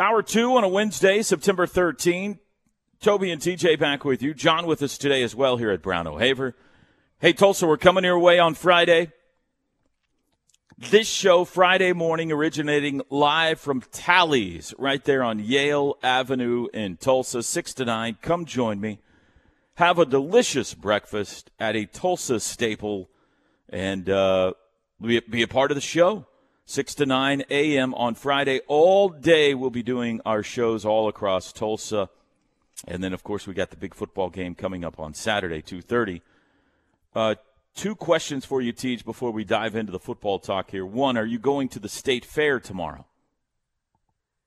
Hour two on a Wednesday, September 13. Toby and TJ back with you. John with us today as well here at Brown O'Haver. Hey, Tulsa, we're coming your way on Friday. This show, Friday morning, originating live from Tally's right there on Yale Avenue in Tulsa, 6 to 9. Come join me. Have a delicious breakfast at a Tulsa staple and uh, be a part of the show. 6 to 9 a.m. on Friday. All day we'll be doing our shows all across Tulsa. And then, of course, we got the big football game coming up on Saturday, 2.30. Uh, two questions for you, Teach, before we dive into the football talk here. One, are you going to the state fair tomorrow?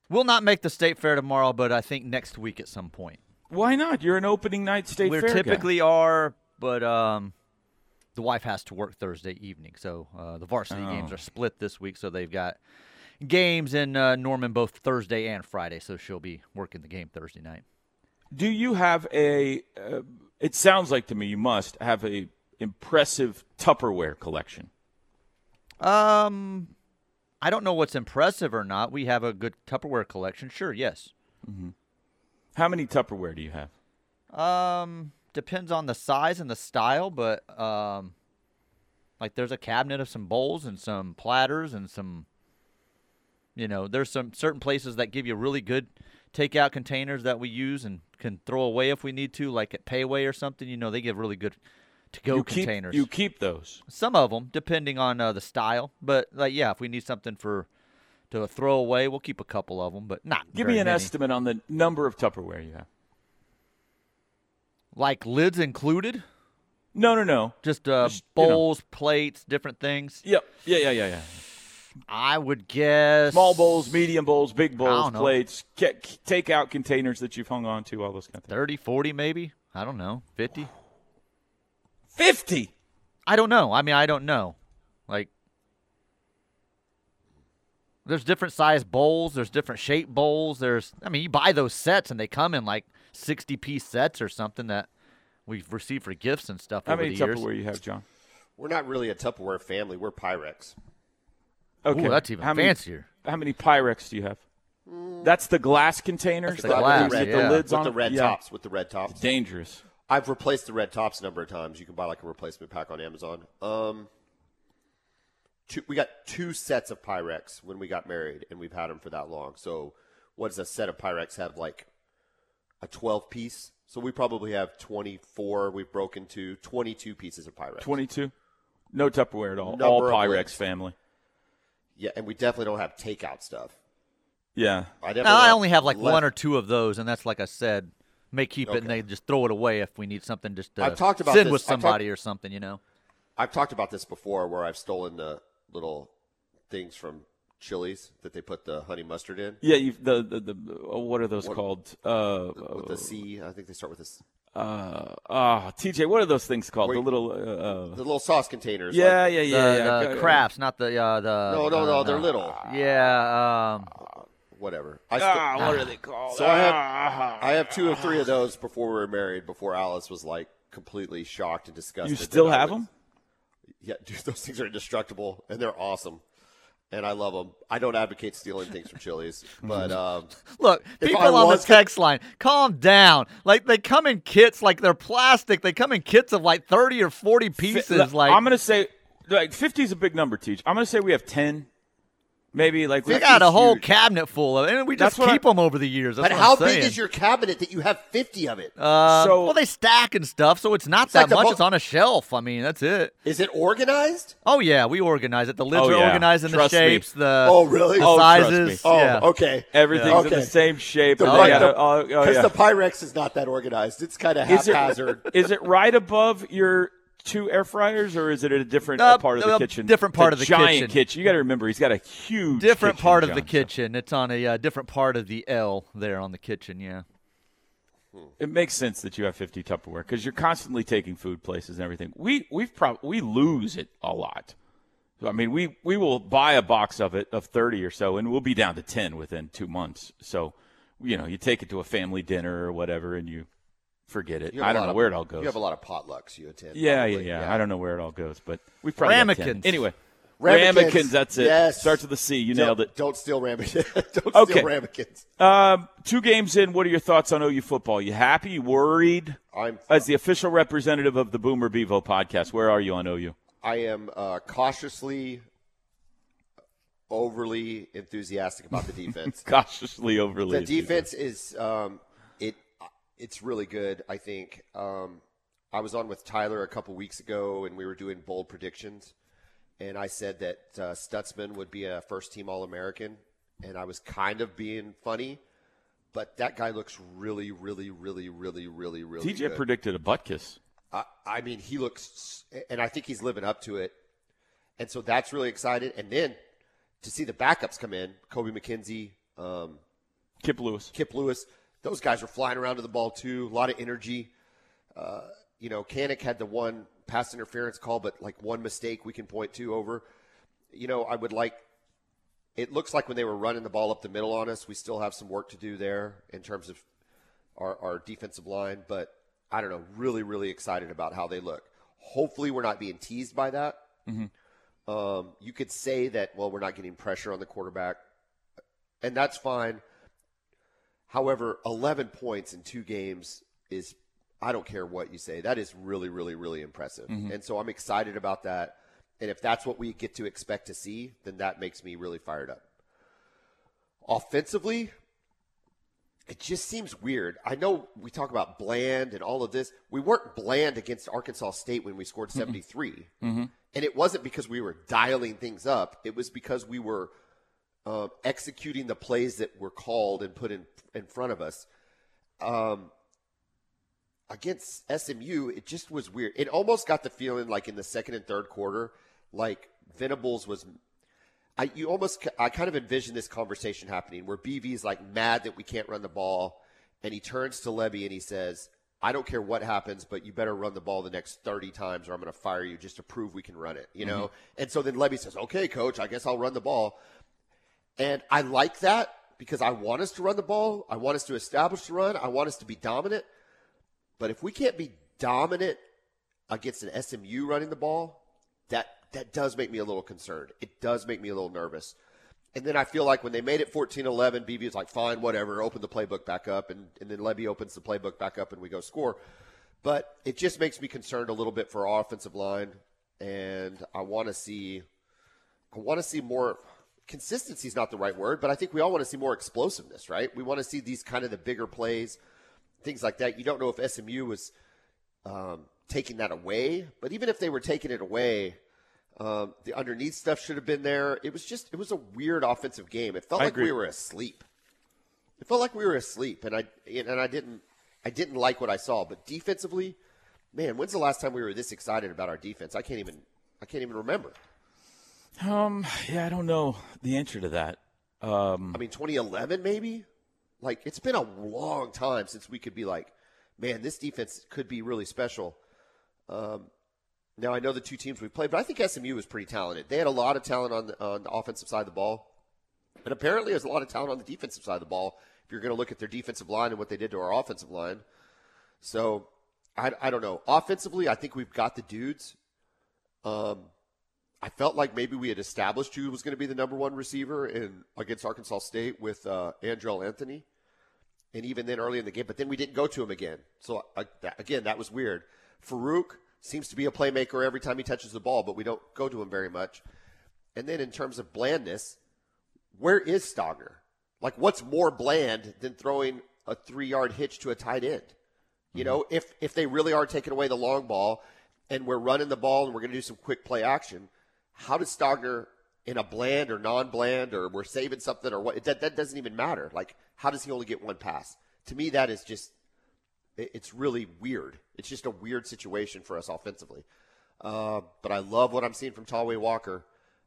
We'll not make the state fair tomorrow, but I think next week at some point. Why not? You're an opening night state we fair We typically guy. are, but um, the wife has to work Thursday evening, so uh, the varsity Oh. games are split this week. So they've got games in uh, Norman both Thursday and Friday. So she'll be working the game Thursday night. Do you have a? Uh, it sounds like to me you must have a impressive Tupperware collection. Um, I don't know what's impressive or not. We have a good Tupperware collection. Sure, yes. Mm-hmm. How many Tupperware do you have? Um, depends on the size and the style, but um, like there's a cabinet of some bowls and some platters and some. You know, there's some certain places that give you really good takeout containers that we use and can throw away if we need to, like at Pei Wei or something. You know, they give really good you keep, containers. You keep those. Some of them, depending on uh, the style, but like yeah, if we need something for to throw away, we'll keep a couple of them, but not. Give me an many. estimate on the number of Tupperware you have. Like lids included, No, no, no. just uh, Just, you know. bowls, plates, different things. Yep. Yeah, yeah, yeah, yeah. I would guess Small bowls, medium bowls, big bowls, plates, ca- take out containers that you've hung on to, all those kind of things. 30, 40 maybe. I don't know, fifty. Fifty. I don't know. I mean, I don't know. Like, there's different size bowls. There's different shape bowls. There's, I mean, you buy those sets and they come in like 60 piece sets or something that we've received for gifts and stuff How over many the years. Tupperware you have, John? We're not really a Tupperware family. We're Pyrex. Okay. Ooh, that's even how many, fancier. How many Pyrex do you have? That's the glass containers. the that glass, you with get the, yeah. the lids with on the red Yeah. tops. With the red tops. Dangerous. I've replaced the red tops a number of times. You can buy like a replacement pack on Amazon. Um, two, we got two sets of Pyrex when we got married, and we've had them for that long. So, what does a set of Pyrex have? Like a twelve piece. So we probably have twenty four. We've broken to twenty two pieces of Pyrex. Twenty-two. No Tupperware at all. Number all Pyrex family. Yeah, and we definitely don't have takeout stuff. Yeah. I definitely. Now, I only have like left- one or two of those, and that's like I said, may keep it and they just throw it away if we need something just to I've talked about send this- with I've talked- somebody or something, you know. I've talked about this before, where I've stolen the little things from Chili's that they put the honey mustard in. Yeah. You've, the, the the oh, what are those What- called? Uh, with the C. I think they start with this. uh, ah, TJ, what are those things called? Where The little. Uh, uh, The little sauce containers. yeah, like- yeah, The, yeah, yeah. the Go- crafts, not the uh, the. No, no, no. uh, They're little. Yeah, um, Whatever. I, st- Ah, what are they called? So I have- Ah. I have two or three of those before we were married. Before Alice was like completely shocked and disgusted. You still have would- them? Yeah, dude. Those things are indestructible and they're awesome, and I love them. I don't advocate stealing things from Chili's, but um, look, people I on the was to- text line, calm down. Like they come in kits, like they're plastic. They come in kits of like thirty or forty pieces. Fi- like I'm gonna say, like 50 is a big number, Teach. I'm gonna say we have 10. Maybe like We we got a whole huge. cabinet full of it, and we just That's what keep them over the years. That's But how big is your cabinet that you have 50 of it? Uh, So- well, they stack and stuff, so it's not that like much. mo- it's on a shelf. I mean, that's it. Is it organized? Oh yeah, we organize it. The lids Oh, are yeah. organized in Trust the me. shapes, the Oh, really? the Oh, trust sizes. me. Oh, yeah. okay. everything's in Okay. the same shape. The and right- the- oh, oh, Because yeah. the Pyrex is not that organized. It's kind of Is it- haphazard. Is it right above your two air fryers, or is it at a different Uh, part of the uh, kitchen? different part of the giant kitchen. You got to remember, he's got a huge different kitchen, part of the John, so kitchen. It's on a uh, different part of the L there on the kitchen. Yeah. It makes sense that you have 50 Tupperware because you're constantly taking food places and everything. We we've prob- we lose it a lot. So, I mean, we we will buy a box of it of 30 or so, and we'll be down to 10 within two months. So, you know, you take it to a family dinner or whatever, and you forget it. You have I a don't know of- where it all goes. You have a lot of potlucks you attend. yeah, yeah, probably. yeah, I don't know where it all goes, but we probably got 10. Ramekins. Anyway, Ramekins. ramekins. That's it. Yes. Starts with a C. You Don't- nailed it. Don't steal ramekins. don't Okay. steal ramekins. Um, two games in. What are your thoughts on OU football? You happy? You worried? I'm As the official representative of the Boomer Bevo podcast, where are you on OU? I am uh, cautiously overly enthusiastic about the defense. Cautiously overly. the defense is um, it it's really good. I think um, I was on with Tyler a couple weeks ago, and we were doing bold predictions, and I said that uh, Stutsman would be a first team All American, and I was kind of being funny, but that guy looks really, really, really, really, really, really. TJ good. predicted a butt kiss. I, I mean, he looks, and I think he's living up to it. And so that's really excited. And then to see the backups come in, Kobie McKinzie, um, Kip Lewis. Kip Lewis, those guys are flying around to the ball too. A lot of energy. Uh, you know, Kanik had the one pass interference call, but like one mistake we can point to over. You know, I would like. It looks like when they were running the ball up the middle on us, we still have some work to do there in terms of our, our defensive line. But I don't know, really, really excited about how they look. Hopefully, we're not being teased by that. Um, you could say that, well, we're not getting pressure on the quarterback, and that's fine. However, 11 points in two games is, I don't care what you say, that is really, really, really impressive. Mm-hmm. And so I'm excited about that. And if that's what we get to expect to see, then that makes me really fired up. Offensively, it just seems weird. I know we talk about bland and all of this. We weren't bland against Arkansas State when we scored mm-hmm. 73. Mm-hmm. And it wasn't because we were dialing things up, it was because we were um, executing the plays that were called and put in, in front of us. Um, against SMU, it just was weird. It almost got the feeling like in the second and third quarter, like Venables was. I you almost I kind of envision this conversation happening where BV is like mad that we can't run the ball, and he turns to Lebby and he says, "I don't care what happens, but you better run the ball the next thirty times, or I'm going to fire you just to prove we can run it." You know. And so then Lebby says, "Okay, coach, I guess I'll run the ball." And I like that because I want us to run the ball. I want us to establish the run. I want us to be dominant. But if we can't be dominant against an SMU running the ball, that that does make me a little concerned. It does make me a little nervous. And then I feel like when they made it 14-11, BB is like, fine, whatever, open the playbook back up. And, and then Lebby opens the playbook back up and we go score. But it just makes me concerned a little bit for our offensive line. And I want to see I want to see more consistency is not the right word, but I think we all want to see more explosiveness, right? We want to see these kind of the bigger plays, things like that. You don't know if SMU was um, taking that away, but even if they were taking it away, um, the underneath stuff should have been there. It was just it was a weird offensive game. It felt I like agree. we were asleep. It felt like we were asleep, and I and I didn't I didn't like what I saw. But defensively, man, when's the last time we were this excited about our defense? I can't even I can't even remember. Um, yeah, I don't know the answer to that. Um, I mean, 2011 maybe. Like it's been a long time since we could be like, man, this defense could be really special. Um, now I know the two teams we played, but I think SMU was pretty talented. They had a lot of talent on the, on the offensive side of the ball, and apparently there's a lot of talent on the defensive side of the ball. If you're going to look at their defensive line and what they did to our offensive line, so I, I don't know. Offensively, I think we've got the dudes. Um, I felt like maybe we had established who was going to be the number one receiver in against Arkansas State with uh, Andrel Anthony, and even then early in the game. But then we didn't go to him again. So I, that, again, that was weird. Farooq seems to be a playmaker every time he touches the ball, but we don't go to him very much. And then in terms of blandness, where is Stogner? Like, what's more bland than throwing a three yard hitch to a tight end? You Mm-hmm. know, if if they really are taking away the long ball and we're running the ball and we're going to do some quick play action, how does Stogner in a bland or non-bland or we're saving something or what? That that doesn't even matter. Like, how does he only get one pass? To me, that is just it- it's really weird. It's just a weird situation for us offensively. Uh, but I love what I'm seeing from Tawee Walker.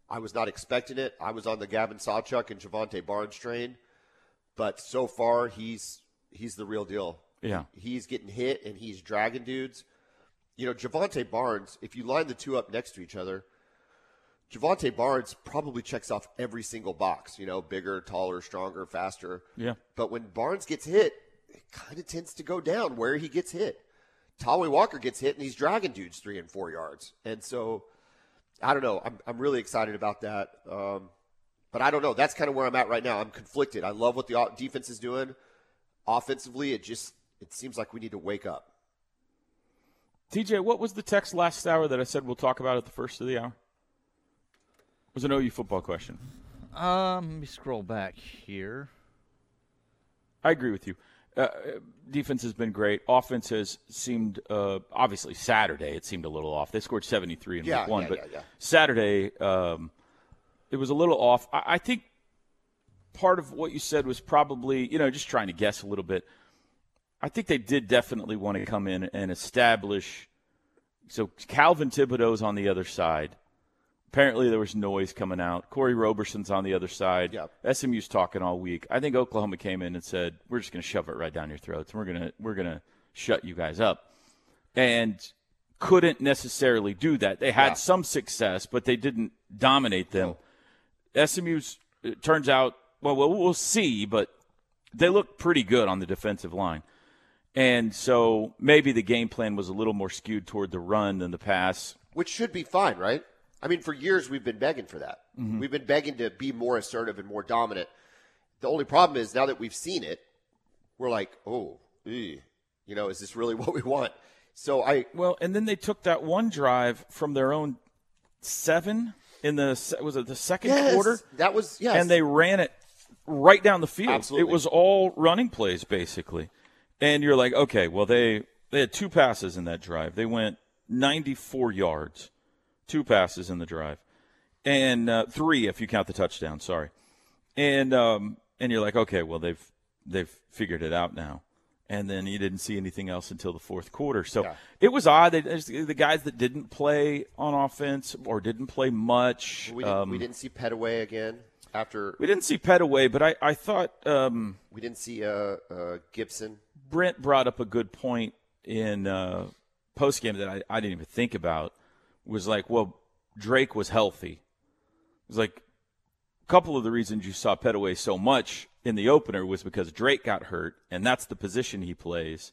I was not expecting it. I was on the Gavin Sawchuk and Jovantae Barnes train, but so far he's he's the real deal. Yeah. He's getting hit and he's dragging dudes. You know, Jovantae Barnes, if you line the two up next to each other, Jovantae Barnes probably checks off every single box, you know, bigger, taller, stronger, faster. Yeah. But when Barnes gets hit, it kind of tends to go down where he gets hit. Tawee Walker gets hit and he's dragging dudes three and four yards. And so, I don't know. I'm, I'm really excited about that. Um, but I don't know. That's kind of where I'm at right now. I'm conflicted. I love what the defense is doing. Offensively, it just it seems like we need to wake up. TJ, what was the text last hour that I said we'll talk about at the first of the hour? It was an OU football question. Um, let me scroll back here. I agree with you. Uh, defense has been great. Offense has seemed, uh, obviously, Saturday it seemed a little off. They scored 73 in Yeah, week one, yeah, but yeah, yeah. Saturday um, it was a little off. I, I think part of what you said was probably, you know, just trying to guess a little bit. I think they did definitely want to come in and establish. So Calvin Thibodeau's on the other side. Apparently, there was noise coming out. Corey Roberson's on the other side. Yep. SMU's talking all week. I think Oklahoma came in and said, "We're just going to shove it right down your throats. We're gonna we're gonna shut you guys up," and couldn't necessarily do that. They had Yeah. some success, but they didn't dominate them. SMU's it turns out well, well, we'll see, but they look pretty good on the defensive line. And so maybe the game plan was a little more skewed toward the run than the pass. which should be fine, right? I mean, for years we've been begging for that. Mm-hmm. We've been begging to be more assertive and more dominant. The only problem is now that we've seen it, we're like, oh, ew. you know, is this really what we want? So I, Well, and then they took that one drive from their own seven in the was it the second yes, quarter, that was yes, and they ran it right down the field. Absolutely. It was all running plays basically, and you're like, okay, well they they had two passes in that drive. They went 94 yards, two passes in the drive, and uh, three if you count the touchdown. Sorry, and um, and you're like, okay, well they've they've figured it out now. And then you didn't see anything else until the fourth quarter. So Yeah. it was odd. The guys that didn't play on offense or didn't play much. we didn't, um, we didn't see Petaway again after we didn't see Petaway, but I, I thought um, we didn't see uh, uh, Gibson. Brent brought up a good point in uh, post game that I, I didn't even think about. Was like, well, Drake was healthy. It was like a couple of the reasons you saw Petaway so much in the opener was because Drake got hurt, and that's the position he plays.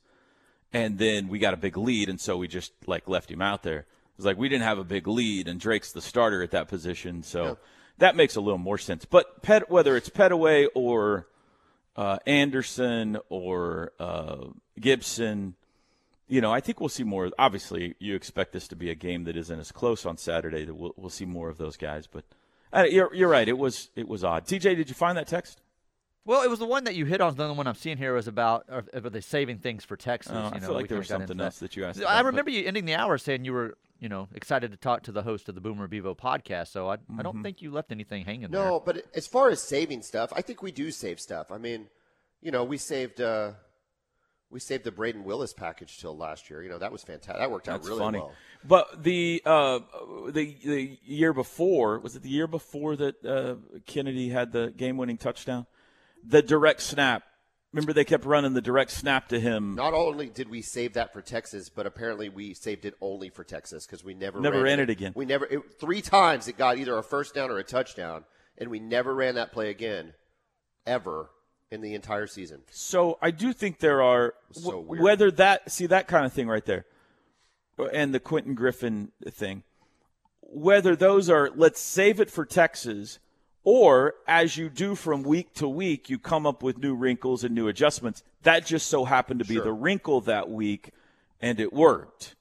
And then we got a big lead, and so we just like left him out there. It was like we didn't have a big lead, and Drake's the starter at that position, so that makes a little more sense. But Pet, whether it's Petaway or uh, Anderson or uh, Gibson, you know, I think we'll see more. Obviously, you expect this to be a game that isn't as close on Saturday. That we'll, we'll see more of those guys. But uh, you're you're right. It was it was odd. TJ, did you find that text? Well, it was the one that you hit on. The one I'm seeing here was about are, are they saving things for Texas? Oh, you I know, feel like there was something else that you asked. I about, but- remember you ending the hour saying you were, you know, excited to talk to the host of the Boomer Bevo podcast. So I, I Mm-hmm. don't think you left anything hanging there. No, but as far as saving stuff, I think we do save stuff. I mean, you know, we saved uh, we saved the Brayden Willis package till last year. You know, that was fantastic. That worked out That's really funny. well. But the uh, the the year before was it the year before that uh, Kennedy had the game winning touchdown? The direct snap. Remember they kept running the direct snap to him. Not only did we save that for Texas, but apparently we saved it only for Texas because we never Never ran ran it again. We never it, three times it got either a first down or a touchdown, and we never ran that play again, ever in the entire season. So I do think there are So whether that see that kind of thing right there, and the Quentin Griffin thing, whether those are let's save it for Texas, or as you do from week to week, you come up with new wrinkles and new adjustments. That just so happened to be Sure. the wrinkle that week, and it worked.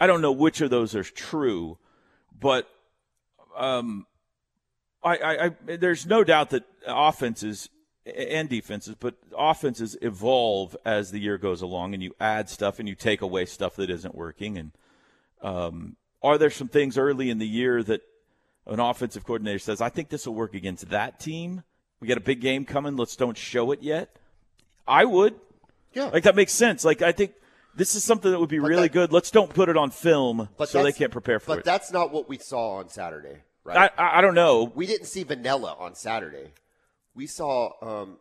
I don't know which of those are true, but um, I, I, I there's no doubt that offenses and defenses, but offenses evolve as the year goes along, and you add stuff and you take away stuff that isn't working. And um, are there some things early in the year that an offensive coordinator says, "I think this will work against that team"? We got a big game coming. Let's don't show it yet. I would. Yeah. Like that makes sense. Like I think this is something that would be But really that- good. Let's don't put it on film But so they can't prepare for But it. But that's not what we saw on Saturday, right? I, I I don't know. we didn't see vanilla on Saturday. We saw um,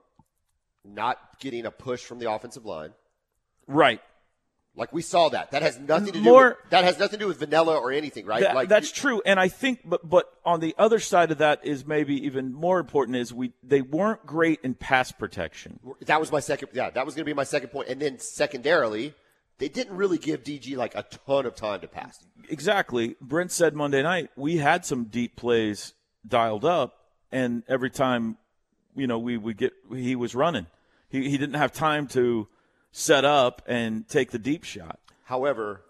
not getting a push from the offensive line. Right. Like we saw that. That has nothing to do. More- with, that has nothing to do with vanilla or anything, right? That- like that's true, and I think, but but on the other side of that is maybe even more important is we they weren't great in pass protection. That was my second. Yeah, that was going to be my second point. And then secondarily, they didn't really give DG like a ton of time to pass. Exactly. Brent said Monday night we had some deep plays dialed up, and every time, you know, we would get he was running. He he didn't have time to set up and take the deep shot. However,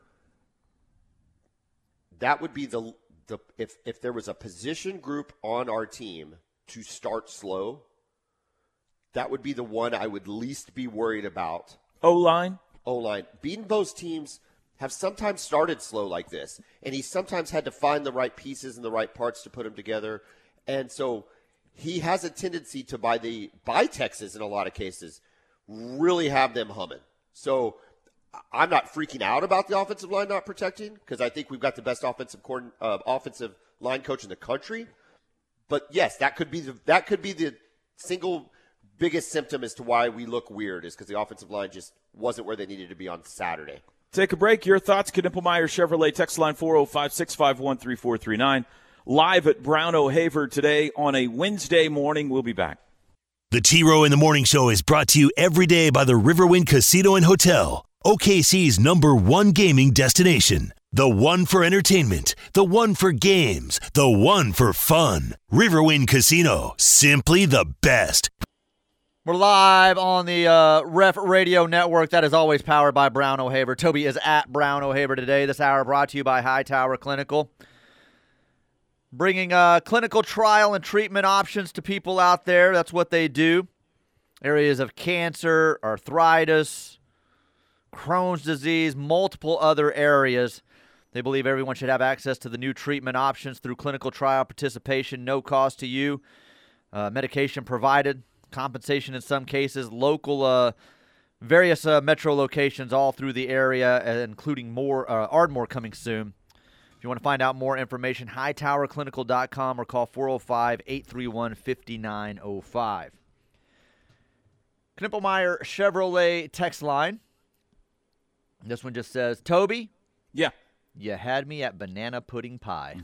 that would be the the if if there was a position group on our team to start slow, that would be the one I would least be worried about. O line. O line. Bedenbaugh's teams have sometimes started slow like this, and he sometimes had to find the right pieces and the right parts to put them together. And so he has a tendency to, buy the by Texas in a lot of cases, really have them humming. So I'm not freaking out about the offensive line not protecting because I think we've got the best offensive uh, offensive line coach in the country. But yes, that could be the that could be the single biggest symptom as to why we look weird is because the offensive line just wasn't where they needed to be on Saturday. Take a break. Your thoughts, Knippelmeyer Chevrolet, text line 405 651 3439. Live at Brown O'Haver today on a Wednesday morning. We'll be back. The T Row in the Morning Show is brought to you every day by the Riverwind Casino and Hotel, OKC's number one gaming destination. The one for entertainment, the one for games, the one for fun. Riverwind Casino, simply the best. We're live on the uh, Ref Radio Network. That is always powered by Brown O'Haver. Toby is at Brown O'Haver today. This hour brought to you by Hightower Clinical. Bringing uh, clinical trial and treatment options to people out there. That's what they do. Areas of cancer, arthritis, Crohn's disease, multiple other areas. They believe everyone should have access to the new treatment options through clinical trial participation, no cost to you. Uh, medication provided, compensation in some cases, local, uh, various uh, metro locations all through the area, uh, including more uh, Ardmore coming soon. If you want to find out more information, hightowerclinical.com or call 405 831 5905. Knippelmeyer Chevrolet text line. This one just says, Toby, Yeah, you had me at banana pudding pie.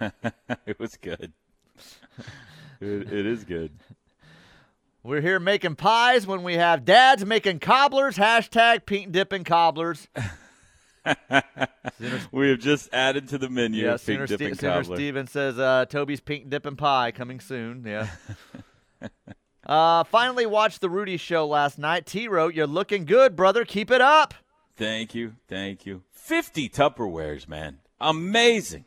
it was good. it, it is good. We're here making pies when we have dads making cobblers. Hashtag pink dipping cobblers. We have just added to the menu Yeah, Sooner, Ste- Sooner. Steven says uh, Toby's pink dipping pie coming soon. Yeah. uh, finally watched the Rudy show last night. T wrote, "You're looking good, brother. Keep it up." Thank you, thank you. Fifty Tupperwares, man, amazing.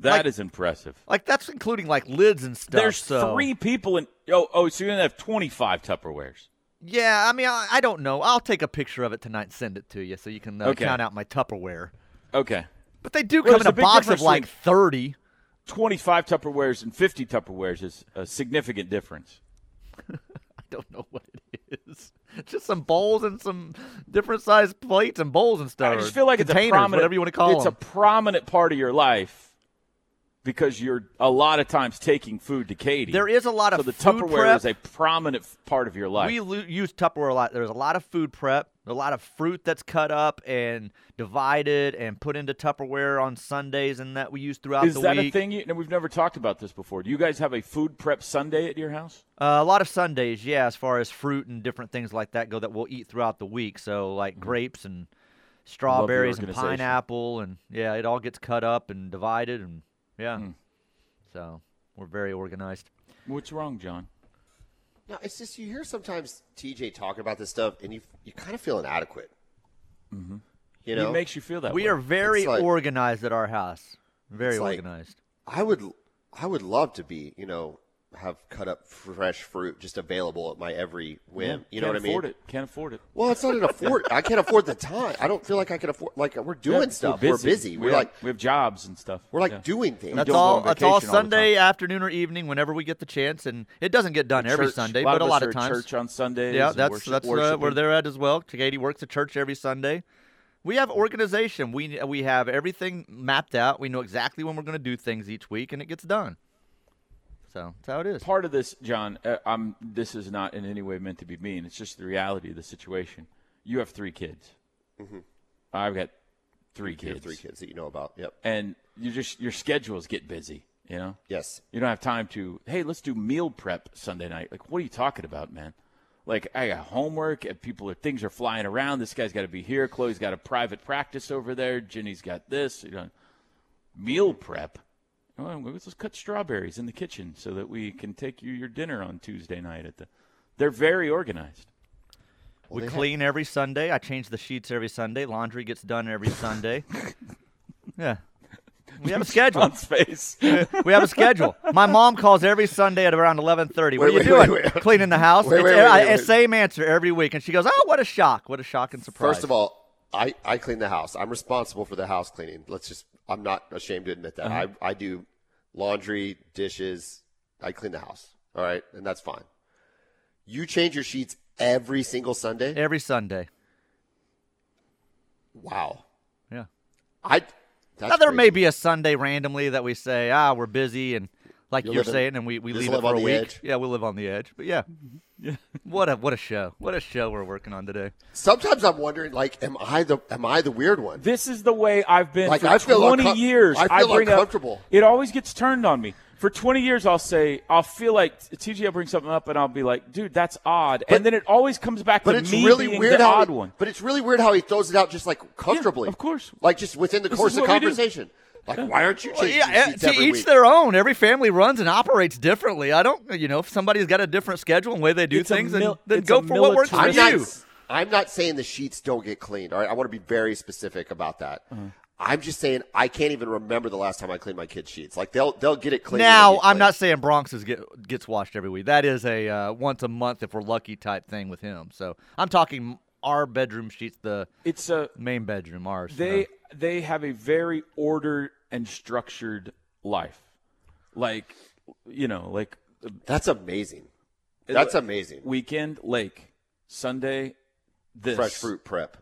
That is Like- impressive. Like that's including like lids and stuff. There's so- three people in. Oh, oh, so you're gonna have 25 Tupperwares. Yeah, I mean, I, I don't know. I'll take a picture of it tonight and send it to you so you can uh, Okay. count out my Tupperware. Okay, But they do Well, come in a a box of like between- thirty. 25 Tupperwares and 50 Tupperwares is a significant difference. I don't know what it is. Just some bowls and some different sized plates and bowls and stuff. I just feel like it's a prominent, whatever you want to call it. It's them. a prominent part of your life because you're a lot of times taking food to Katie. There is a lot so of the food Tupperware prep. is a prominent part of your life. We lo- use Tupperware a lot. There's a lot of food prep, a lot of fruit that's cut up and divided and put into Tupperware on Sundays, and that we use throughout is the that week. a thing? You, no, we've never talked about this before. Do you guys have a food prep Sunday at your house? Uh, a lot of Sundays, yeah, as far as fruit and different things like that go that we'll eat throughout the week. So like grapes and strawberries and pineapple, and yeah, it all gets cut up and divided, and yeah. Hmm. So we're very organized. What's wrong, John? No, it's just you hear sometimes TJ talking about this stuff, and you you kind of feel inadequate. Mm-hmm. You know, it makes you feel that way. We way? are very like- organized at our house. Very It's like- organized. I would I would love to be, you know, have cut up fresh fruit just available at my every whim. You know what I mean? Can't afford it. Can't afford it. Well, it's not an afford. I can't afford the time. I don't feel like I can afford. Like we're doing Yeah, stuff. We're busy. We're, We have- like we have jobs and stuff. we're like Yeah. doing things. That's all. That's all vacation all Sunday afternoon or evening, whenever we get the chance, and it doesn't get done every Church. Sunday, lot but a of us lot of at times. church on Sundays. Yeah, that's worship- that's uh, where they're at as well. Katie works at church every Sunday. We have organization. We we have everything mapped out. We know exactly when we're going to do things each week, and it gets done. So that's how it is. part of this, John. Uh, I'm. This is not in any way meant to be mean. It's just the reality of the situation. You have three kids. I've got three You have kids. three kids that you know about. Yep. and you just your schedules get busy. You know, Yes. you don't have time to. Hey, let's do meal prep Sunday night. Like, what are you talking about, man? Like, I got homework, and people are things are flying around. This guy's got to be here. Chloe's got a private practice over there. Jenny's got this. You know, meal prep. Oh, let's cut strawberries in the kitchen so that we can take you your dinner on Tuesday night at the. They're very organized. we they have- clean every Sunday. I change the sheets every Sunday. Laundry gets done every Sunday. yeah, we have a schedule. On space. we have a schedule. My mom calls every Sunday at around eleven thirty. What Wait, are you wait, doing? wait, wait. Cleaning the house. Wait, It's- wait, wait, I- a. Same answer every week, and she goes, "Oh, what a shock! What a shock and surprise." First of all, I, I clean the house. I'm responsible for the house cleaning. Let's just, I'm not ashamed to admit that. Uh-huh. I, I do laundry, dishes, I clean the house. All right. And that's fine. You change your sheets every single Sunday? every Sunday. Wow. Yeah. I, that's Now there may be a Sunday randomly that we say, ah, we're busy, and like You you're live saying, and we, we just leave it live for on a the week. edge. Yeah, we live on the edge. But yeah, yeah. what a what a show! What a show we're working on today. Sometimes I'm wondering, like, am I the, am I the weird one? This is the way I've been Like, for I feel 20 uncom- years. I feel bring uncomfortable. Up, it always gets turned on me. For 20 years, I'll say, I'll feel like TJ will bring something up, and I'll be like, dude, that's odd. and then it always comes back But to it's me really being weird the how odd he, one. But it's really weird how he throws it out just like comfortably. of course. Like just within the This course of what do. conversation. Like, why aren't you Well, changing yeah, your eh, sheets to every each week? their own. Every family runs and operates differently. I don't, you know, if somebody's got a different schedule and way they do It's things, mil- then, then go a for what works for I'm you. not, I'm not saying the sheets don't get cleaned. All right, I want to be very specific about that. Uh-huh. I'm just saying I can't even remember the last time I cleaned my kids' sheets. Like they'll they'll get it cleaned. Now, when I'm cleaned. not saying Bronx's get gets washed every week. That is a uh, once a month if we're lucky type thing with him. So I'm talking our bedroom sheets, the It's a main bedroom, ours. they uh, they have a very ordered and structured life. Like, you know, like That's amazing. That's amazing. weekend lake, Sunday this Fresh fruit prep.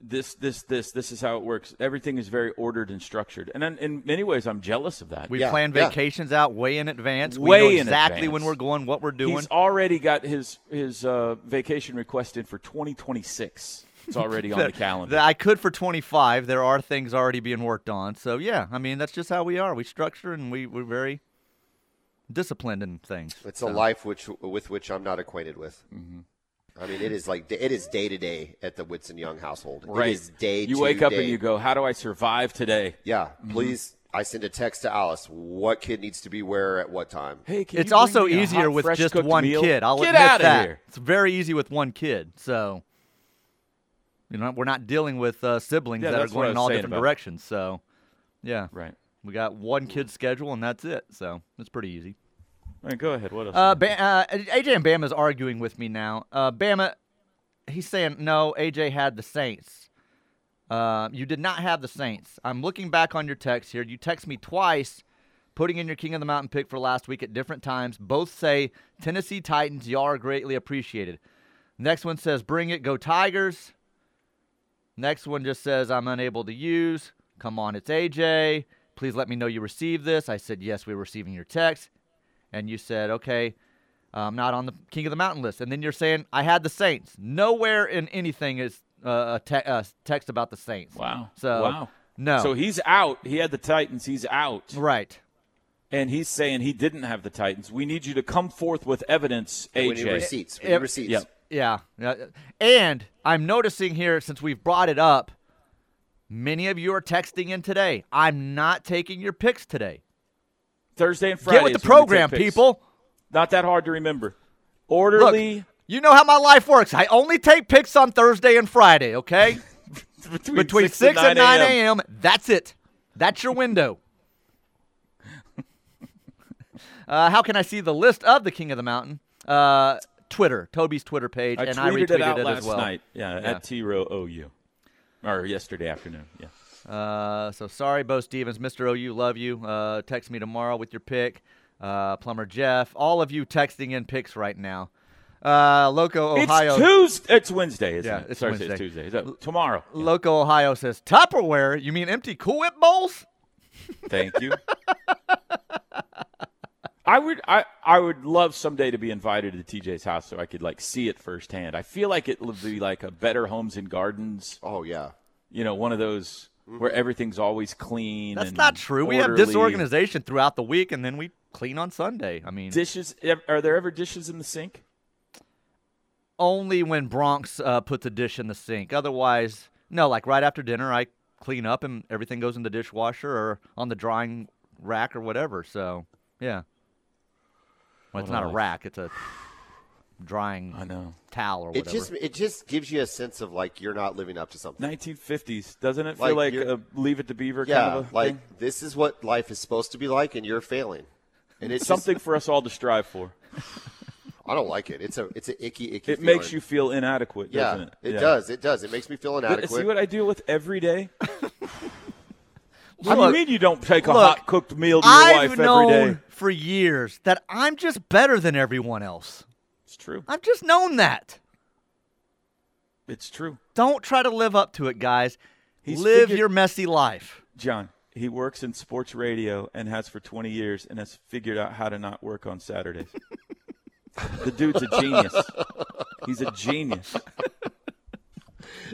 this this this this is how it works. Everything is very ordered and structured, and in, in many ways, I'm jealous of that. we Yeah, plan yeah. vacations out way in advance. Way we know in exactly when we're going, what we're doing. He's already got his his uh, vacation request in for 2026. It's already on the calendar. That I could for 25. There are things already being worked on. So yeah, I mean that's just how we are. We structure and we we're very disciplined in things. It's So, a life which with which I'm not acquainted with. Mm-hmm. I mean, it is like it is day to day at the Whitson Young household. right. It is day. you to wake up day. and you go, "How do I survive today?" Yeah, Mm-hmm. please. I send a text to Alice. What kid needs to be where at what time? Hey, can It's you bring also a easier hot, with just one meal? kid. I'll Get admit out that. here. It's very easy with one kid. So you know we're not dealing with uh, siblings Yeah, that are going in all different about- directions. So yeah, Right. we got one kid schedule and that's it. So it's pretty easy. All right, go ahead. What else? Uh, ba- uh, AJ and Bama's arguing with me now. Uh, Bama, he's saying no. AJ had the Saints. Uh, you did not have the Saints. I'm looking back on your text here. You text me twice, putting in your King of the Mountain pick for last week at different times. Both say Tennessee Titans. Y'all are greatly appreciated. Next one says bring it, go Tigers. Next one just says I'm unable to use. Come on, it's AJ. Please let me know you received this. I said yes, we're receiving your text and you said, okay, I'm not on the King of the Mountain list. And then you're saying, I had the Saints. Nowhere in anything is uh, a te- uh, text about the Saints. wow. So, wow. no. So he's out. He had the Titans. He's out. Right. And he's saying he didn't have the Titans. We need you to come forth with evidence, AJ. We need receipts. We need Yep. receipts. Yep. Yeah. Yeah. And I'm noticing here, since we've brought it up, many of you are texting in today. I'm not taking your picks today. Thursday and Friday. Get with the program, people. Not that hard to remember. Look, Orderly you know how my life works. I only take picks on Thursday and Friday, okay? between, Between 6, and 9 a.m. That's it. That's your window. Uh, how can I see the list of the King of the Mountain? Uh, Twitter, Toby's Twitter page, I and I retweeted it out it last as well. night. Yeah, Yeah. at T Row OU. Or yesterday afternoon. Yeah. Uh, so sorry, Bo Stevens, Mr. OU, love you. Uh, text me tomorrow with your pick. Uh, Plumber Jeff, all of you texting in picks right now. Uh, Loco Ohio. It's Tuesday. It's Wednesday, isn't Yeah, it? it's Sorry, Wednesday. It's Tuesday. Is that tomorrow? Yeah. Loco Ohio says Tupperware. You mean empty Cool Whip bowls? Thank you. I would I, I would love someday to be invited to TJ's house so I could like see it firsthand. I feel like it would be like a better homes and gardens, Oh yeah. you know, one of those where everything's always clean. That's and not true. We have disorganization throughout the week, and then we clean on Sunday. I mean, Dishes are there ever dishes in the sink? only when Bronx uh, puts a dish in the sink. Otherwise, no. Like right after dinner, I clean up and everything goes in the dishwasher or on the drying rack or whatever. So, yeah. Well, it's What not a rack; it's a drying I know. towel or whatever. It just it just gives you a sense of like you're not living up to something. 1950s, doesn't it feel Like like, a Leave It to Beaver yeah, kind of a like thing? this is what life is supposed to be like, and you're failing. And it's Something Just, for us all to strive for. I don't like it. It's a it's an icky icky. It makes you feel inadequate, Yeah, doesn't it? it Yeah. does. It does. It makes me feel But inadequate. See what I deal with every day? What do you mean you don't take a look, hot cooked meal to your I've wife every known day? for years that I'm just better than everyone else. It's true. I've just known that. It's true. Don't try to live up to it, guys. He's Live figured- your messy life. John, he works in sports radio and has for 20 years and has figured out how to not work on Saturdays. the dude's a genius. He's a genius.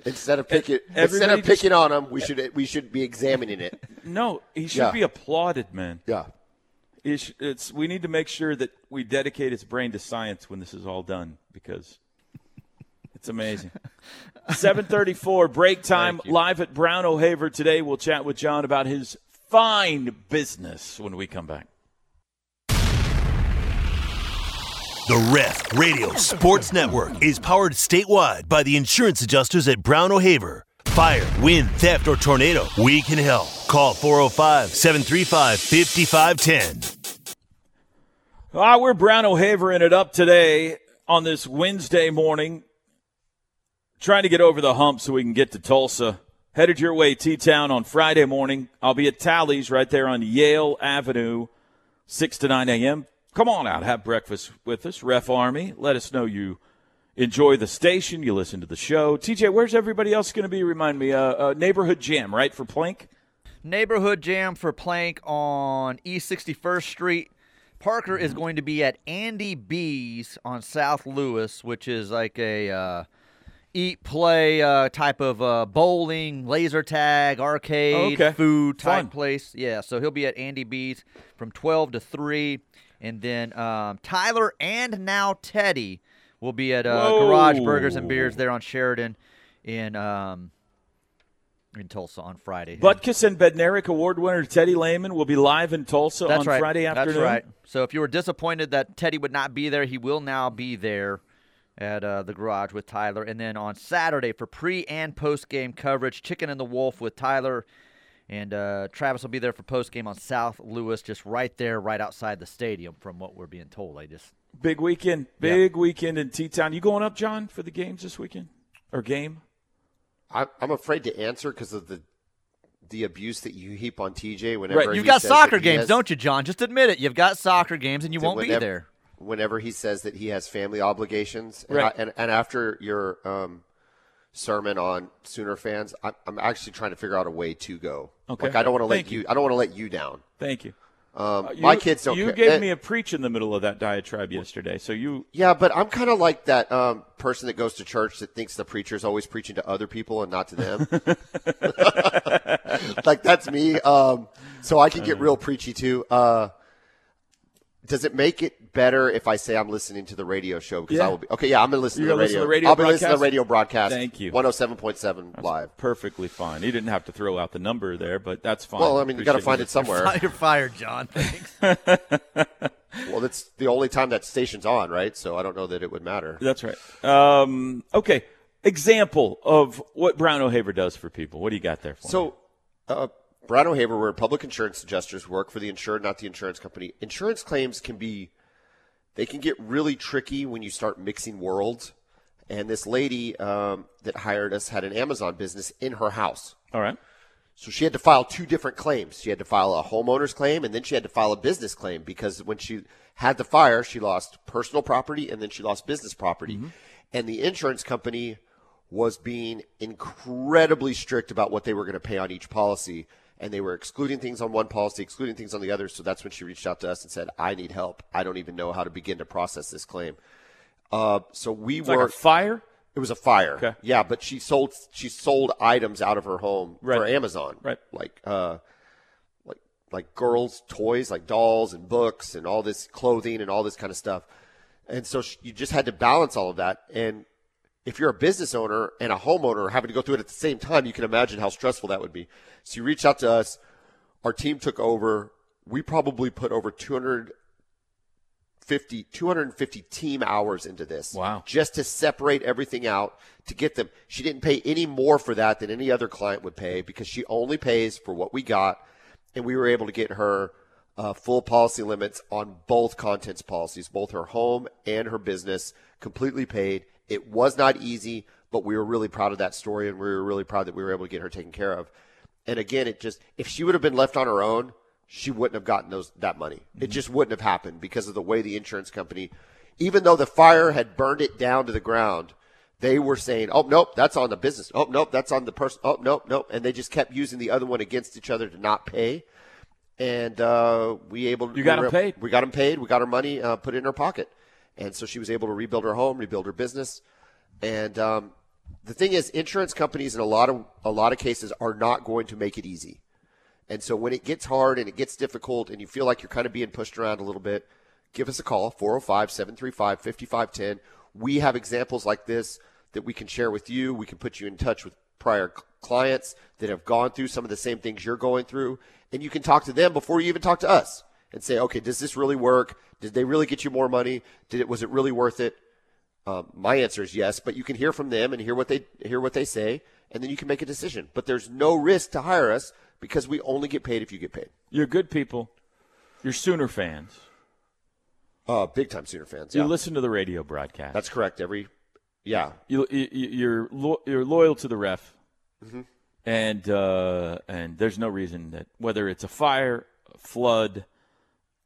Instead of picking instead everybody of just- picking on him, we should we should be examining it. No, he should Yeah. be applauded, man. Yeah. He sh- It's, we need to make sure that we dedicate his brain to science when this is all done because it's amazing. 734 break time live at Brown O'Haver today. We'll chat with John about his fine business when we come back. The Ref Radio Sports Network is powered statewide by the insurance adjusters at Brown O'Haver. Fire, wind, theft, or tornado, we can help. Call 405 735 5510. Ah, we're Brown O'Havering it up today on this Wednesday morning, trying to get over the hump so we can get to Tulsa. Headed your way, T Town, on Friday morning. I'll be at Tally's right there on Yale Avenue, 6 to 9 a.m. Come on out, have breakfast with us, Ref Army. Let us know you enjoy the station, you listen to the show. TJ, where's everybody else going to be? Remind me, uh, uh, Neighborhood Jam, right, for Plank? Neighborhood Jam for Plank on East 61st Street. Parker is going to be at Andy B's on South Lewis, which is like a uh, eat play uh, type of uh, bowling, laser tag, arcade, Okay. food type Fun. place. Yeah, so he'll be at Andy B's from 12 to 3. And then um, Tyler and now Teddy will be at uh, Garage Burgers and Beers there on Sheridan in um, in Tulsa on Friday. Butkus and Bednarik Award winner Teddy Lehman will be live in Tulsa That's on right. Friday afternoon. That's right. So if you were disappointed that Teddy would not be there, he will now be there at uh, the garage with Tyler. And then on Saturday for pre and post game coverage, Chicken and the Wolf with Tyler. And uh, Travis will be there for post game on South Lewis, just right there, right outside the stadium, from what we're being told. I just Big weekend. Big weekend in T Town. You going up, John, for the games this weekend? Or game? I, I'm afraid to answer because of the the abuse that you heap on TJ whenever right. You've got says soccer that games, has- don't you, John? Just admit it. You've got soccer games, and you that won't be whenever- there. Whenever he says that he has family obligations, and, Right. I, and, and after your um, sermon on Sooner fans, I, I'm actually trying to figure out a way to go. Okay. Like I don't want to let you. you. I don't want to let you down. Thank you. Um, Uh, my kids don't. You care. gave And- me a preach in the middle of that diatribe yesterday, so you. Yeah, but I'm kind of like that um, person that goes to church that thinks the preacher is always preaching to other people and not to them. like that's me. Um, so I can get real preachy too. Uh, does it make it better if I say I'm listening to the radio show? Because Yeah. I will be okay. Yeah, I'm gonna listen to the gonna listen radio. to the radio I'll be listening to the radio broadcast. Thank you. 107.7 live. Perfectly fine. You didn't have to throw out the number there, but that's fine. Well, I mean, you got to find you. it somewhere. You're fired, John. Thanks. well, that's the only time that station's on, right? So I don't know that it would matter. That's right. Um, okay. Example of what Brown O'Haver does for people. What do you got there for me? So, uh, Brown O'Haver, we're public insurance adjusters, work for the insured, not the insurance company. Insurance claims can be, they can get really tricky when you start mixing worlds. And this lady um, that hired us had an Amazon business in her house. All right. So she had to file two different claims. She had to file a homeowner's claim and then she had to file a business claim because when she had the fire, she lost personal property and then she lost business property. Mm-hmm. And the insurance company was being incredibly strict about what they were going to pay on each policy. And they were excluding things on one policy, excluding things on the other. So that's when she reached out to us and said, I need help. I don't even know how to begin to process this claim. Uh, so we it's were like fire. It was a fire. Okay. Yeah, but she sold she sold items out of her home right. for Amazon. Right. Like uh, like like girls' toys, like dolls and books and all this clothing and all this kind of stuff. And so she, you just had to balance all of that. And if you're a business owner and a homeowner having to go through it at the same time, you can imagine how stressful that would be. So you reached out to us. Our team took over. We probably put over 200 250, 250 team hours into this. Wow. Just to separate everything out to get them. She didn't pay any more for that than any other client would pay because she only pays for what we got. And we were able to get her uh, full policy limits on both contents policies, both her home and her business, completely paid. It was not easy, but we were really proud of that story and we were really proud that we were able to get her taken care of. And again, it just, if she would have been left on her own, she wouldn't have gotten those that money. Mm-hmm. It just wouldn't have happened because of the way the insurance company, even though the fire had burned it down to the ground, they were saying, "Oh nope, that's on the business. Oh nope, that's on the person. Oh nope, nope," and they just kept using the other one against each other to not pay. And uh, we able you got we them paid. We got them paid. We got our money uh, put in our pocket, and so she was able to rebuild her home, rebuild her business. And um, the thing is, insurance companies in a lot of a lot of cases are not going to make it easy. And so when it gets hard and it gets difficult and you feel like you're kind of being pushed around a little bit, give us a call 405 735 5510. We have examples like this that we can share with you. We can put you in touch with prior clients that have gone through some of the same things you're going through. And you can talk to them before you even talk to us and say, okay, does this really work? Did they really get you more money? Did it, was it really worth it? Um, my answer is yes, but you can hear from them and hear what they hear what they say, and then you can make a decision. But there's no risk to hire us because we only get paid if you get paid. You're good people. You're Sooner fans. Uh, big time Sooner fans. You yeah. listen to the radio broadcast. That's correct. Every, yeah. You, you you're lo- you're loyal to the ref, mm-hmm. and uh, and there's no reason that whether it's a fire, a flood,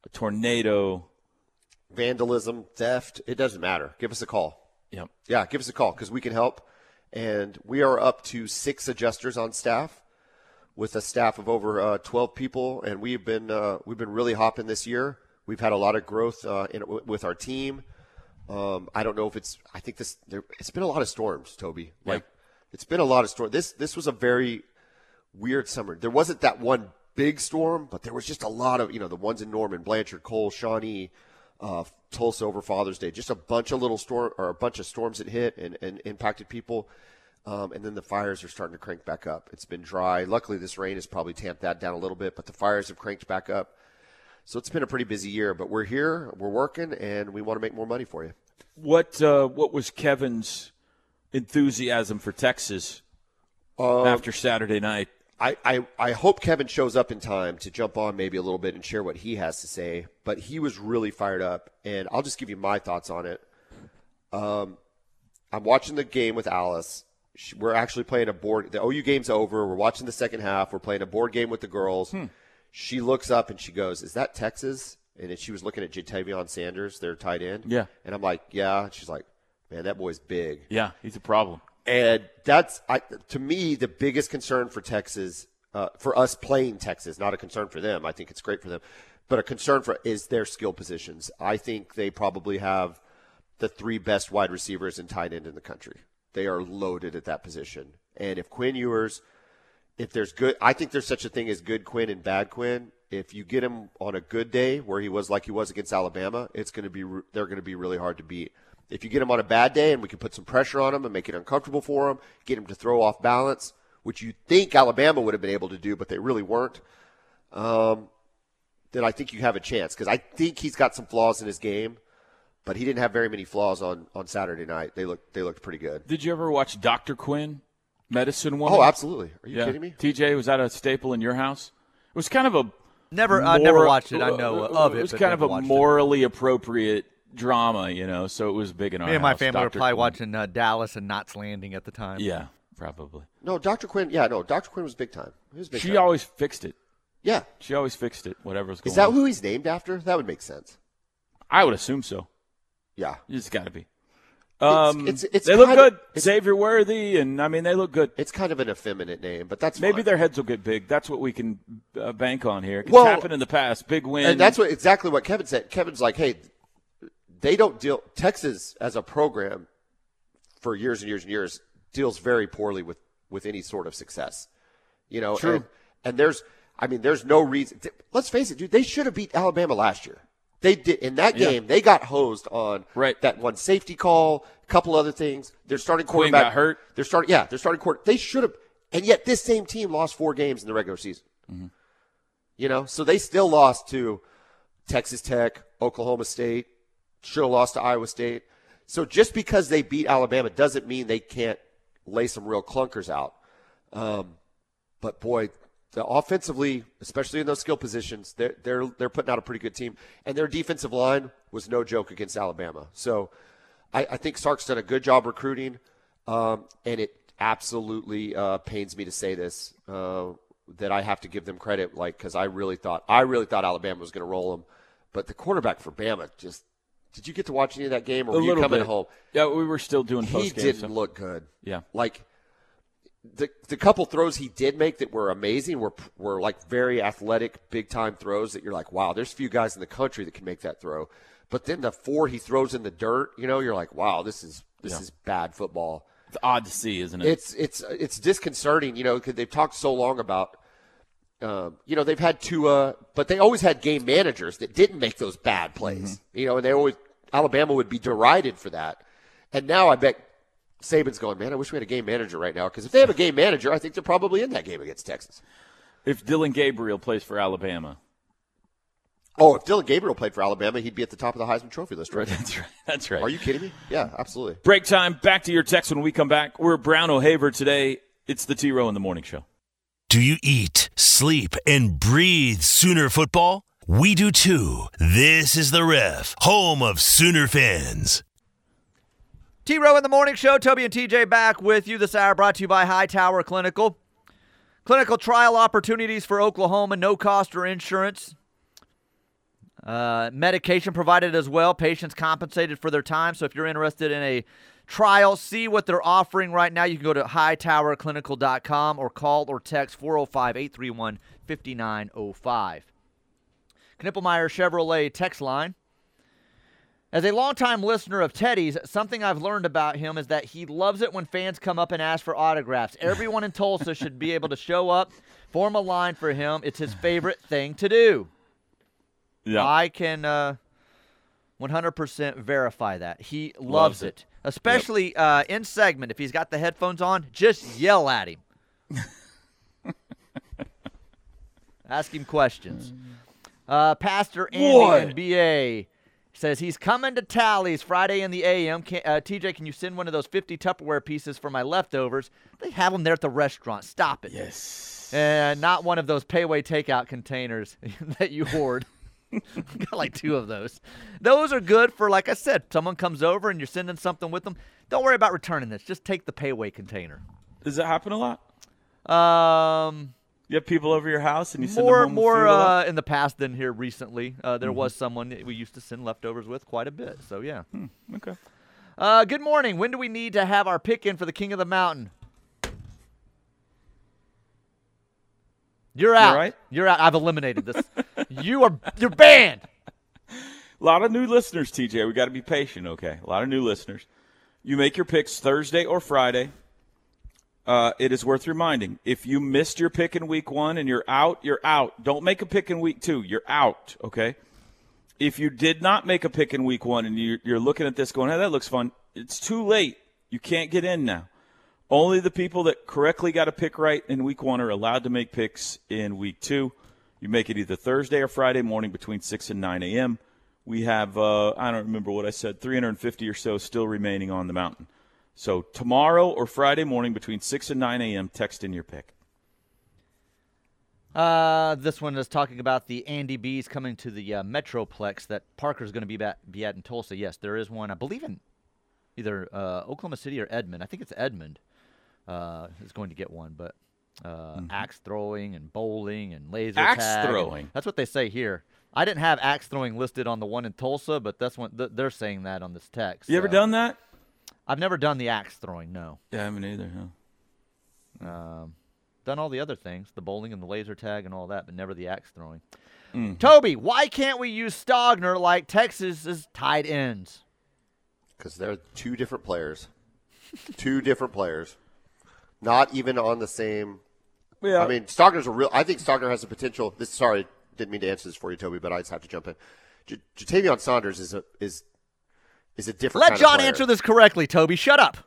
a tornado, vandalism, theft, it doesn't matter. Give us a call. Yep. Yeah, give us a call because we can help. And we are up to six adjusters on staff with a staff of over uh, 12 people, and we've been uh, we've been really hopping this year. We've had a lot of growth uh, in, with our team. Um, I don't know if it's. I think this. There, it's been a lot of storms, Toby. Like yeah. it's been a lot of storms. This this was a very weird summer. There wasn't that one big storm, but there was just a lot of you know the ones in Norman, Blanchard, Cole, Shawnee, uh, Tulsa over Father's Day. Just a bunch of little storm or a bunch of storms that hit and, and impacted people. Um, and then the fires are starting to crank back up. It's been dry. Luckily, this rain has probably tamped that down a little bit, but the fires have cranked back up. So it's been a pretty busy year, but we're here, we're working, and we want to make more money for you. What uh, What was Kevin's enthusiasm for Texas um, after Saturday night? I, I, I hope Kevin shows up in time to jump on maybe a little bit and share what he has to say. But he was really fired up, and I'll just give you my thoughts on it. Um, I'm watching the game with Alice, we're actually playing a board. The OU game's over. We're watching the second half. We're playing a board game with the girls. Hmm. She looks up and she goes, "Is that Texas?" And she was looking at Ja'Tavion Sanders, their tight end. Yeah. And I'm like, "Yeah." She's like, "Man, that boy's big." Yeah, he's a problem. And that's I, to me the biggest concern for Texas, uh, for us playing Texas. Not a concern for them. I think it's great for them, but a concern for is their skill positions. I think they probably have the three best wide receivers and tight end in the country. They are loaded at that position. And if Quinn Ewers, if there's good, I think there's such a thing as good Quinn and bad Quinn. If you get him on a good day where he was like he was against Alabama, it's going to be they're going to be really hard to beat. If you get him on a bad day and we can put some pressure on him and make it uncomfortable for him, get him to throw off balance, which you think Alabama would have been able to do, but they really weren't. Um, then I think you have a chance because I think he's got some flaws in his game but he didn't have very many flaws on, on Saturday night. They looked they looked pretty good. Did you ever watch Doctor Quinn? medicine woman. Oh, absolutely. Are you yeah. kidding me? TJ was that a staple in your house? It was kind of a Never, I never watched it. I know of it. It was but kind of a watched it. morally appropriate drama, you know. So it was big in our Me and my house, family were probably Quinn. watching uh, Dallas and Knots Landing at the time. Yeah, probably. No, Dr. Quinn. Yeah, no, Dr. Quinn was big time. He was big She time. always fixed it. yeah. She always fixed it. Whatever was going Is that on. who he's named after? That would make sense. I would assume so. Yeah. It's got to be. Um, it's- it's they look kinda- good. it's- Xavier Worthy, and I mean they look good. It's kind of an effeminate name, but that's Maybe fine. their heads will get big. That's what we can uh, bank on here. It's Well- happened in the past. Big win. And that's what exactly what Kevin said. Kevin's like, hey, they don't deal. Texas as a program for years and years and years deals very poorly with with any sort of success. You know, True. And, and there's, I mean, there's no reason. Let's face it, dude. They should have beat Alabama last year. They did in that Yeah. game. They got hosed on Right. that one safety call, a couple other things. They're starting quarterback got hurt. They're starting, yeah, they're starting quarter. They should have, and yet this same team lost four games in the regular season. Mm-hmm. You know, so they still lost to Texas Tech, Oklahoma State, should have lost to Iowa State. So just because they beat Alabama doesn't mean they can't lay some real clunkers out. Um, but boy, the offensively, especially in those skill positions, they're they're they're putting out a pretty good team, and their defensive line was no joke against Alabama. So I, I think Sark's done a good job recruiting, um, and it absolutely uh, pains me to say this uh, that I have to give them credit, like because I really thought I really thought Alabama was going to roll them, but the quarterback for Bama just. Did you get to watch any of that game, or a were you coming bit. home? Yeah, we were still doing He didn't look good. Yeah. like the the couple throws he did make that were amazing were were like very athletic, big time throws that you're like, wow, there's a few guys in the country that can make that throw. But then the four he throws in the dirt, you know, you're like, wow, this is this Yeah. is bad football. It's odd to see, isn't it? It's it's it's disconcerting, you know, because they've talked so long about. Um, you know they've had Tua, but they always had game managers that didn't make those bad plays. You know, and they always Alabama would be derided for that. And now I bet Saban's going, man, I wish we had a game manager right now because if they have a game manager, I think they're probably in that game against Texas. if Dillon Gabriel plays for Alabama, Oh, if Dillon Gabriel played for Alabama, he'd be at the top of the Heisman Trophy list right that's right. That's right. Are you kidding me? Yeah, absolutely. Break time. Back to your text when we come back. We're Brown O'Haver today. It's the T Row in the Morning Show. Do you eat, sleep, and breathe Sooner football? We do too. This is the Ref, home of Sooner fans. T Row in the Morning Show. Toby and TJ back with you this hour, brought to you by Hightower Clinical. Clinical trial opportunities for Oklahoma, no cost or insurance. Uh, medication provided as well. Patients compensated for their time. So if you're interested in a trial, see what they're offering right now. You can go to hightowerclinical.com or call or text 405 831 5905. Knippelmier Chevrolet text line. As a longtime listener of Teddy's, something I've learned about him is that he loves it when fans come up and ask for autographs. Everyone in Tulsa should be able to show up, form a line for him. It's his favorite thing to do. Yeah. I can uh, 100% verify that. He loves, Loves it. it. Especially uh, in segment. If he's got the headphones on, just yell at him. Ask him questions. Uh, Pastor Andy What? and BA says he's coming to Tally's Friday in the AM. Can, uh, TJ, can you send one of those 50 Tupperware pieces for my leftovers? They have them there at the restaurant. Stop it. yes. And not one of those Pei Wei takeout containers that you hoard. Got like two of those. Those are good for, like I said, someone comes over and you're sending something with them. Don't worry about returning this. Just take the Pei Wei container. Does that happen a lot? Um, You have people over your house and you send more, them home more uh, in the past than here recently. Uh, there was someone that we used to send leftovers with quite a bit. So yeah. Okay. Uh, good morning. When do we need to have our pick in for the King of the Mountain? You're out. right? You're out. I've eliminated this. you are you're banned. A lot of new listeners, TJ. We got to be patient, okay? A lot of new listeners. You make your picks Thursday or Friday. Uh, it is worth reminding if you missed your pick in week one and you're out, you're out. Don't make a pick in week two. You're out, okay? If you did not make a pick in week one and you, you're looking at this going, hey, that looks fun, it's too late. You can't get in now. Only the people that correctly got a pick right in week one are allowed to make picks in week two. You make it either Thursday or Friday morning between 6 and 9 a.m. We have, uh, I don't remember what I said, 350 or so still remaining on the mountain. So tomorrow or Friday morning between 6 and 9 a.m., text in your pick. Uh, this one is talking about the Andy B's coming to the uh, Metroplex that Parker's going to be, at, be at in Tulsa. Yes, there is one. I believe in either uh, Oklahoma City or Edmond. I think it's Edmond uh, is going to get one, but uh, axe throwing and bowling and laser Mm-hmm. Axe tag. throwing. That's what they say here. I didn't have axe throwing listed on the one in Tulsa, but that's what th- they're saying that on this text. You ever done that? I've never done the axe throwing. No. Yeah, I haven't either. Huh? Um, done all the other things, the bowling and the laser tag and all that, but never the axe throwing. Mm-hmm. Toby, why can't we use Stogner like Texas's tight ends? because they're two different players. two different players. Not even on the same. Yeah. I mean, Stogner's a real. I think Stogner has the potential. This sorry, didn't mean to answer this for you, Toby, but I just have to jump in. J- Ja'Tavion Sanders is a is is a different. Let kind of John player. answer this correctly, Toby. Shut up.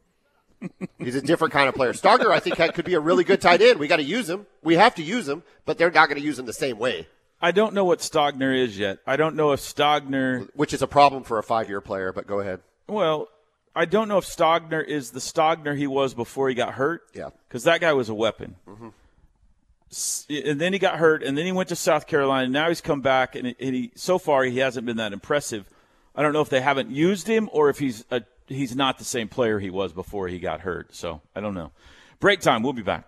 He's a different kind of player. Stogner, I think, could be a really good tight end. We got to use him. We have to use him, but they're not going to use him the same way, I don't know what Stogner is yet. I don't know if Stogner. which is a problem for a five-year player. But go ahead. Well, I don't know if Stogner is the Stogner he was before he got hurt. Yeah. Because that guy was a weapon. Mm-hmm. S- And then he got hurt, and then he went to South Carolina. And now he's come back, and, and he so far he hasn't been that impressive. I don't know if they haven't used him or if he's a, he's not the same player he was before he got hurt. So I don't know. Break time. We'll be back.